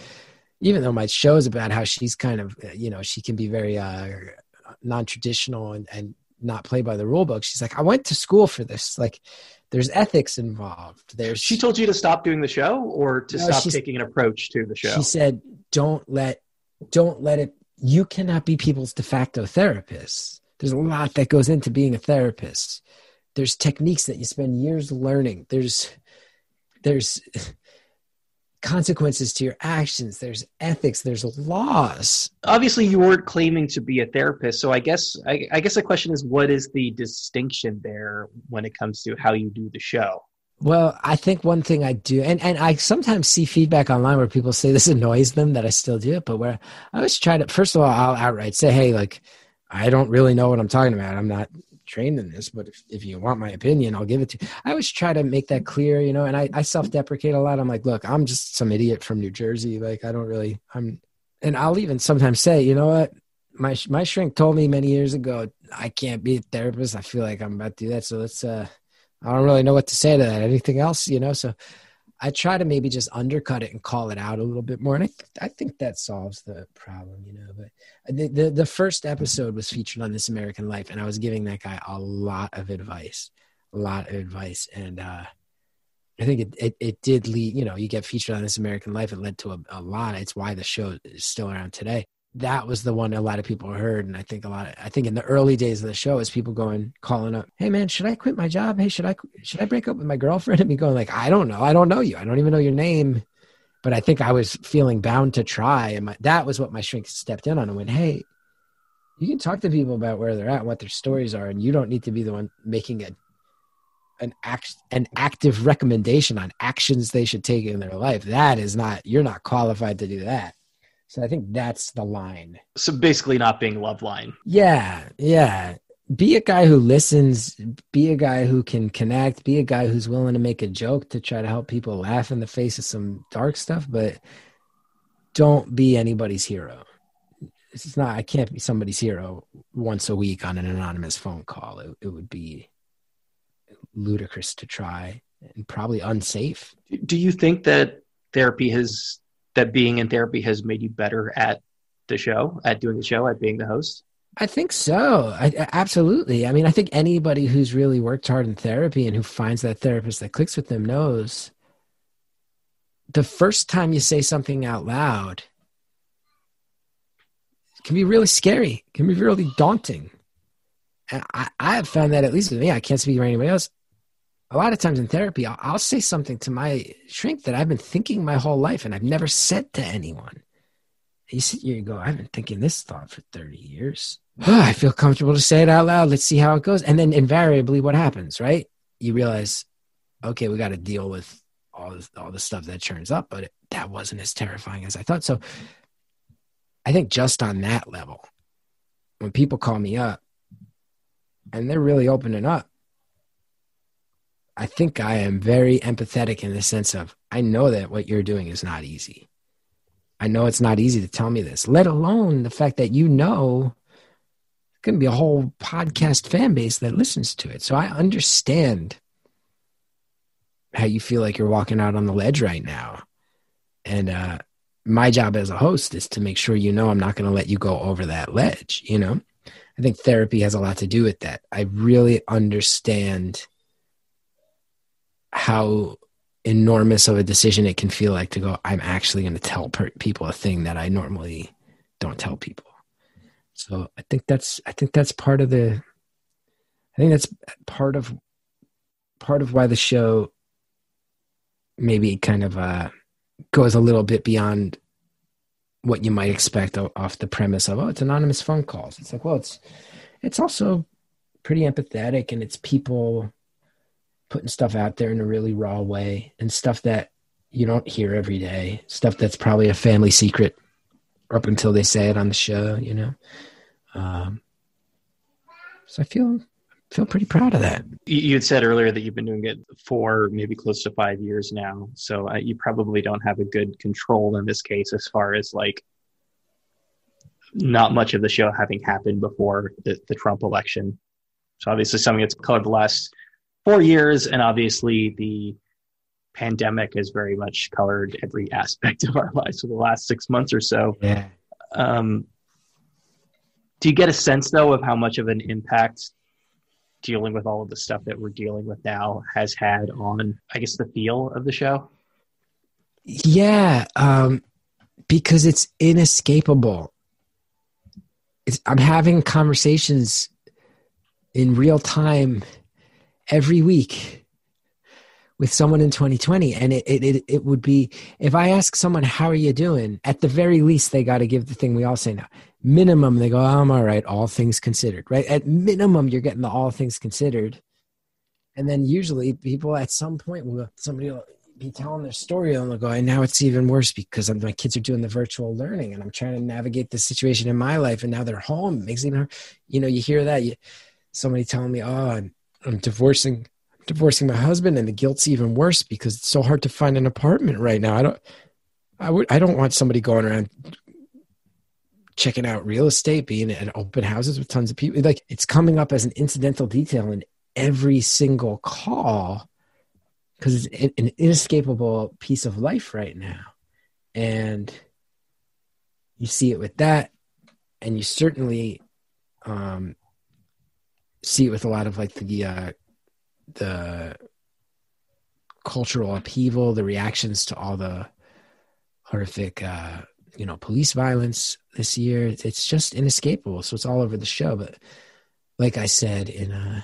Speaker 1: even though my show is about how she's kind of, you know, she can be very uh, non-traditional and, and not play by the rule book. She's like, I went to school for this. Like, there's ethics involved. There's.
Speaker 2: She told you to stop doing the show or to no, stop taking an approach to the show.
Speaker 1: She said, "Don't let, don't let it. You cannot be people's de facto therapist. There's a lot that goes into being a therapist. There's techniques that you spend years learning. There's, there's." consequences to your actions there's ethics there's laws
Speaker 2: obviously you weren't claiming to be a therapist so i guess I, I, guess the question is what is the distinction there when it comes to how you do the show
Speaker 1: well i think one thing i do and, and i sometimes see feedback online where people say this annoys them that i still do it but where i always try to first of all i'll outright say hey like i don't really know what i'm talking about i'm not trained in this, but if, if you want my opinion, I'll give it to you. I always try to make that clear, you know, and I, I self deprecate a lot. I'm like, look, I'm just some idiot from New Jersey. Like, I don't really, I'm, and I'll even sometimes say, you know what? My, my shrink told me many years ago, I can't be a therapist. I feel like I'm about to do that. So let's, uh, I don't really know what to say to that. Anything else, you know? So I try to maybe just undercut it and call it out a little bit more, and I th- I think that solves the problem, you know. But the, the the first episode was featured on This American Life, and I was giving that guy a lot of advice, a lot of advice, and uh, I think it, it it did lead. You know, you get featured on This American Life, it led to a, a lot. It's why the show is still around today that was the one a lot of people heard. And i think a lot of, i think in the early days of the show is people going calling up hey man should i quit my job? Hey should i should i break up with my girlfriend? And me going like i don't know. I don't know you. I don't even know your name. But i think i was feeling bound to try. And my, that was what my shrink stepped in on and went hey you can talk to people about where they're at what their stories are and you don't need to be the one making a an act an active recommendation on actions they should take in their life. That is not you're not qualified to do that so I think that's the line.
Speaker 2: So basically, not being Loveline.
Speaker 1: Yeah, yeah. Be a guy who listens. Be a guy who can connect. Be a guy who's willing to make a joke to try to help people laugh in the face of some dark stuff. But don't be anybody's hero. It's not. I can't be somebody's hero once a week on an anonymous phone call. It, it would be ludicrous to try and probably unsafe.
Speaker 2: Do you think that therapy has that being in therapy has made you better at the show, at doing the show, at being the host?
Speaker 1: I think so. I, absolutely. I mean, I think anybody who's really worked hard in therapy and who finds that therapist that clicks with them knows the first time you say something out loud can be really scary, can be really daunting. And I, I have found that, at least with me, I can't speak for anybody else a lot of times in therapy, I'll, I'll, say something to my shrink that I've been thinking my whole life and I've never said to anyone. You sit here and go, I've been thinking this thought for 30 years. I feel comfortable to say it out loud. Let's see how it goes. And then invariably, what happens, right? You realize, okay, we got to deal with all this, all the stuff that turns up, but it, that wasn't as terrifying as I thought. So I think just on that level, when people call me up and they're really opening up, I think I am very empathetic in the sense of I know that what you're doing is not easy. I know it's not easy to tell me this, let alone the fact that you know it's going to be a whole podcast fan base that listens to it. So I understand how you feel like you're walking out on the ledge right now. And uh, my job as a host is to make sure you know I'm not going to let you go over that ledge, you know? I think therapy has a lot to do with that. I really understand how enormous of a decision it can feel like to go i'm actually going to tell per- people a thing that i normally don't tell people. So i think that's i think that's part of the i think that's part of part of why the show maybe kind of uh goes a little bit beyond what you might expect off the premise of oh it's anonymous phone calls. It's like well it's it's also pretty empathetic and it's people putting stuff out there in a really raw way and stuff that you don't hear every day, stuff that's probably a family secret up until they say it on the show, you know. Um, so I feel feel pretty proud of that.
Speaker 2: You had said earlier that you've been doing it for maybe close to five years now. So uh, you probably don't have a good control in this case as far as like not much of the show having happened before the, the Trump election. So obviously something that's colored the last four years, and obviously the pandemic has very much colored every aspect of our lives for the last six months or so.
Speaker 1: Yeah.
Speaker 2: Um, do you get a sense though of how much of an impact dealing with all of the stuff that we're dealing with now has had on, I guess, the feel of the show?
Speaker 1: Yeah, um, because it's inescapable. It's, I'm having conversations in real time every week with someone in 2020 and it, it, it, would be if i ask someone how are you doing? at the very least they got to give the thing we all say now. Minimum they go oh, i'm all right all things considered right? At minimum you're getting the all things considered. And then usually people at some point will somebody will be telling their story and they'll go and now it's even worse because I'm, my kids are doing the virtual learning and i'm trying to navigate the situation in my life and now they're home. It makes it even you know you hear that you, somebody telling me oh i'm, I'm divorcing divorcing my husband and the guilt's even worse because it's so hard to find an apartment right now i don't i would i don't want somebody going around checking out real estate, being at open houses with tons of people. Like it's coming up as an incidental detail in every single call because it's an inescapable piece of life right now. And you see it with that, and you certainly um, see it with a lot of like the uh, the cultural upheaval, the reactions to all the horrific uh, you know police violence this year. It's just inescapable. So it's all over the show. But like i said in uh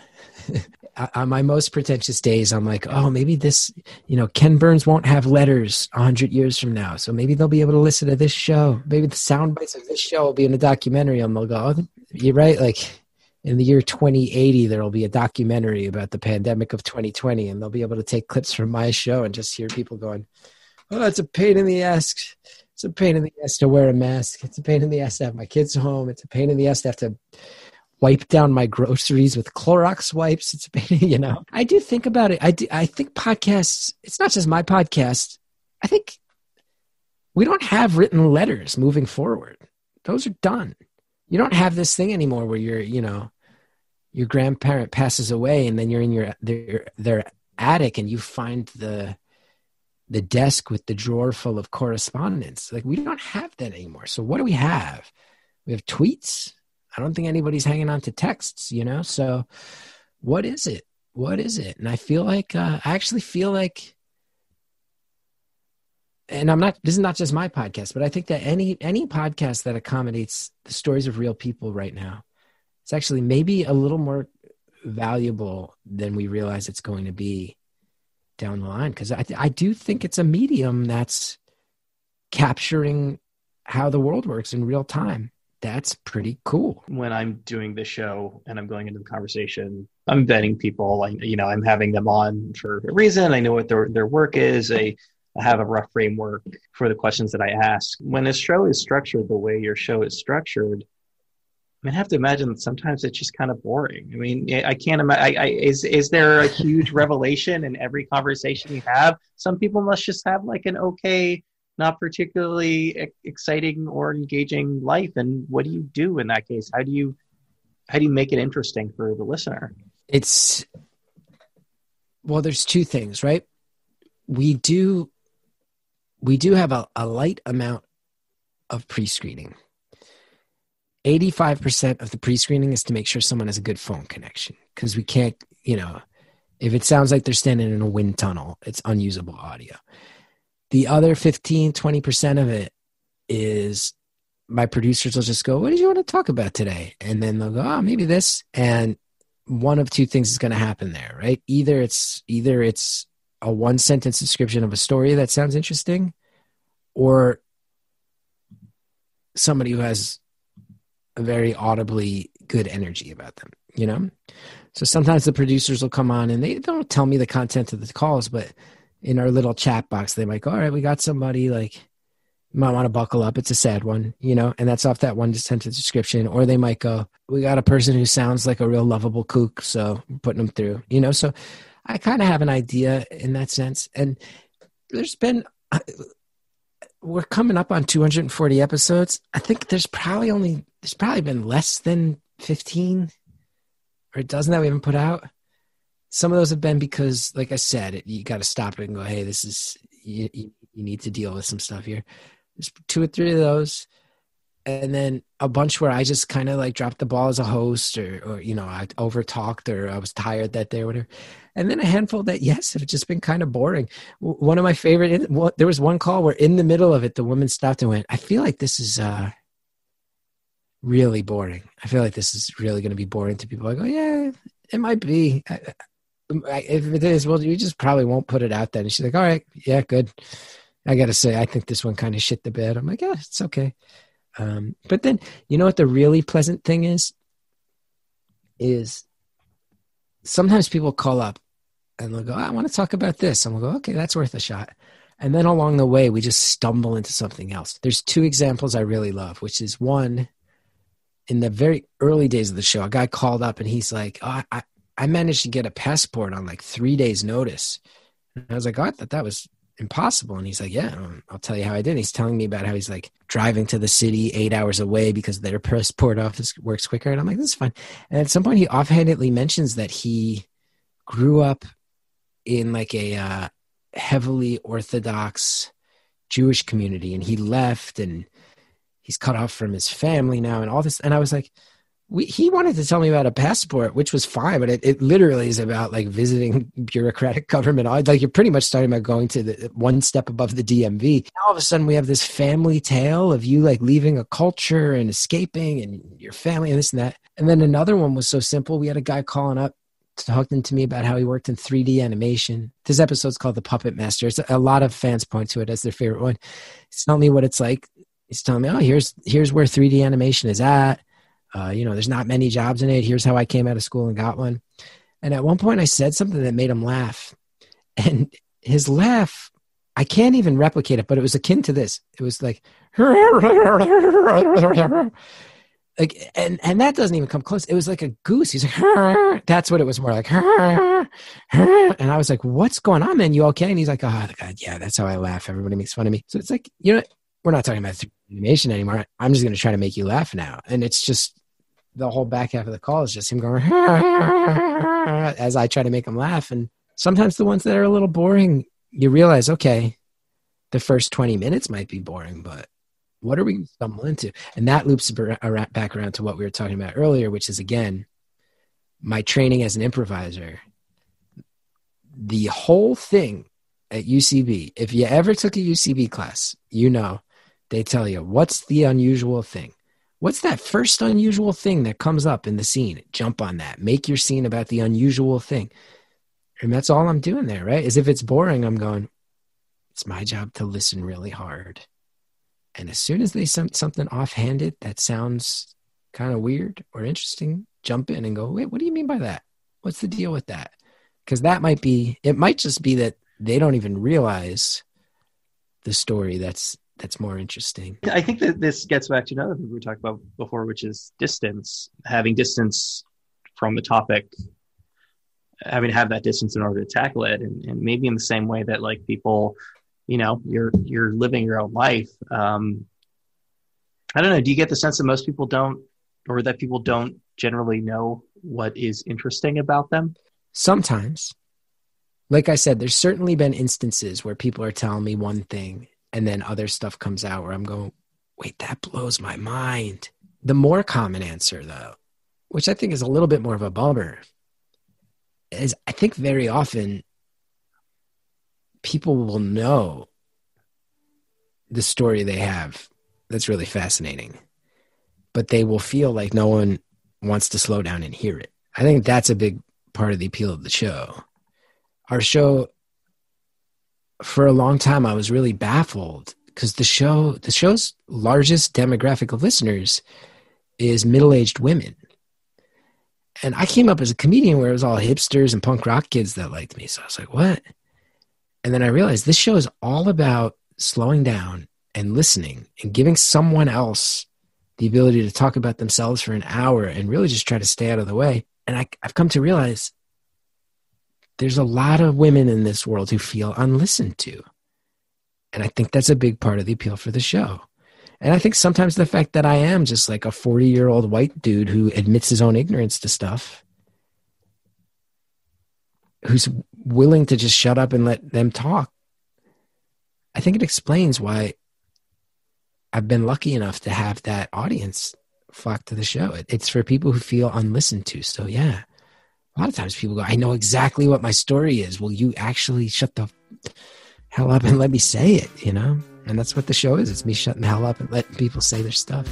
Speaker 1: on my most pretentious days i'm like oh maybe this you know ken burns won't have letters 100 years from now. So maybe they'll be able to listen to this show. Maybe the sound bites of this show will be in a documentary and they'll go oh, you're right. Like in the year 2080 there will be a documentary about the pandemic of 2020 and they'll be able to take clips from my show and just hear people going oh that's a pain in the ass it's a pain in the ass to wear a mask. It's a pain in the ass to have my kids home. It's a pain in the ass to have to wipe down my groceries with Clorox wipes. It's a pain, you know. I do think about it. I do, I think podcasts. It's not just my podcast. I think we don't have written letters moving forward. Those are done. You don't have this thing anymore where you're, you know, your grandparent passes away and then you're in your their their attic and you find the the desk with the drawer full of correspondence. Like we don't have that anymore. So what do we have? We have tweets. I don't think anybody's hanging on to texts, you know? So what is it? What is it? And I feel like uh, I actually feel like and I'm not this is not just my podcast, but I think that any any podcast that accommodates the stories of real people right now, it's actually maybe a little more valuable than we realize it's going to be down the line. Because I, I do think it's a medium that's capturing how the world works in real time. That's pretty cool.
Speaker 2: When i'm doing the show and i'm going into the conversation i'm vetting people. Like you know i'm having them on for a reason. I know what their, their work is. I, I have a rough framework for the questions that i ask. When a show is structured the way your show is structured I mean, I have to imagine that sometimes it's just kind of boring. I mean, I can't imagine. Is is there a huge revelation in every conversation you have? Some people must just have like an okay, not particularly exciting or engaging life. And what do you do in that case? How do you how do you make it interesting for the listener?
Speaker 1: It's well, there's two things, right? We do we do have a, a light amount of pre-screening 85% of the pre-screening is to make sure someone has a good phone connection because we can't you know if it sounds like they're standing in a wind tunnel it's unusable audio. The other 15 20% of it is my producers will just go what did you want to talk about today? And then they'll go oh maybe this. And one of two things is going to happen there right? Either it's either it's a one sentence description of a story that sounds interesting or somebody who has very audibly good energy about them, you know? So sometimes the producers will come on and they don't tell me the content of the calls, but in our little chat box, they might go, all right, we got somebody like, might want to buckle up. It's a sad one, you know, and that's off that one sentence description. Or they might go, "We got a person who sounds like a real lovable kook, so we're putting them through," you know. So I kind of have an idea in that sense, and there's been. We're coming up on 240 episodes. I think there's probably only there's probably been less than 15 or a dozen that we haven't put out. Some of those have been because, like I said, you got to stop it and go, "Hey, this is you, you, you need to deal with some stuff here." There's two or three of those, and then a bunch where I just kind of like dropped the ball as a host, or or you know I over talked, or I was tired that day, or whatever. And then a handful that yes have just been kind of boring. One of my favorite, there was one call where in the middle of it, the woman stopped and went, "I feel like this is." uh really boring. I feel like this is really going to be boring to people. I go, yeah, it might be. I, I, if it is, well, you just probably won't put it out then. And she's like, all right, yeah, good. I got to say, I think this one kind of shit the bed. I'm like, yeah, it's okay. Um, but then, you know what the really pleasant thing is? Is sometimes people call up and they'll go, I want to talk about this. And we'll go, okay, that's worth a shot. And then along the way, we just stumble into something else. There's two examples I really love, which is one, in the very early days of the show, a guy called up and he's like, oh, I, I managed to get a passport on like three days' notice. And I was like, oh, I thought that was impossible. And he's like, yeah, I'll tell you how I did. And he's telling me about how he's like driving to the city eight hours away because their passport office works quicker. And I'm like, this is fine. And at some point, he offhandedly mentions that he grew up in like a uh, heavily Orthodox Jewish community and he left and he's cut off from his family now and all this. And I was like, we, he wanted to tell me about a passport, which was fine, but it, it literally is about like visiting bureaucratic government. Like you're pretty much starting about going to the one step above the DMV. All of a sudden we have this family tale of you like leaving a culture and escaping and your family and this and that. And then another one was so simple. We had a guy calling up talking to me about how he worked in 3D animation. This episode's called The Puppet Master. It's a lot of fans point to it as their favorite one. He's telling me what it's like he's telling me, oh, here's here's where 3D animation is at. Uh, you know, there's not many jobs in it. Here's how I came out of school and got one. And at one point, I said something that made him laugh, and his laugh, I can't even replicate it, but it was akin to this. It was like, like, and and that doesn't even come close. It was like a goose. He's like, that's what it was more like. And I was like, what's going on, man? You okay? And he's like, oh, God, yeah, that's how I laugh. Everybody makes fun of me. So it's like, you know, we're not talking about animation anymore. I'm just going to try to make you laugh now. And it's just the whole back half of the call is just him going as I try to make him laugh. And sometimes the ones that are a little boring, you realize, okay, the first 20 minutes might be boring, but what are we going to stumble into? And that loops uh, back around to what we were talking about earlier, which is again, my training as an improviser. The whole thing at UCB, if you ever took a UCB class, you know they tell you, what's the unusual thing? What's that first unusual thing that comes up in the scene? Jump on that. Make your scene about the unusual thing. And that's all I'm doing there, right? As if it's boring, I'm going, it's my job to listen really hard. And as soon as they send something offhanded that sounds kind of weird or interesting, jump in and go, wait, what do you mean by that? What's the deal with that? Because that might be, it might just be that they don't even realize the story that's that's more interesting.
Speaker 2: I think that this gets back to another thing we talked about before, which is distance. Having distance from the topic, having to have that distance in order to tackle it, and, and maybe in the same way that like people, you know, you're you're living your own life. Um, I don't know. Do you get the sense that most people don't, or that people don't generally know what is interesting about them?
Speaker 1: Sometimes. Like I said, there's certainly been instances where people are telling me one thing and then other stuff comes out where I'm going, wait, that blows my mind. The more common answer, though, which I think is a little bit more of a bummer, is I think very often people will know the story they have that's really fascinating, but they will feel like no one wants to slow down and hear it. I think that's a big part of the appeal of the show. Our show for a long time I was really baffled because the show the show's largest demographic of listeners is middle-aged women. And I came up as a comedian where it was all hipsters and punk rock kids that liked me. So I was like, what? And then I realized this show is all about slowing down and listening and giving someone else the ability to talk about themselves for an hour and really just try to stay out of the way. And I, I've come to realize there's a lot of women in this world who feel unlistened to. And I think that's a big part of the appeal for the show. And I think sometimes the fact that I am just like a 40 year old white dude who admits his own ignorance to stuff, who's willing to just shut up and let them talk, I think it explains why I've been lucky enough to have that audience flock to the show. It's for people who feel unlistened to. So, yeah, a lot of times people go, I know exactly what my story is. Will you actually shut the hell up and let me say it, you know? And that's what the show is. It's me shutting the hell up and letting people say their stuff.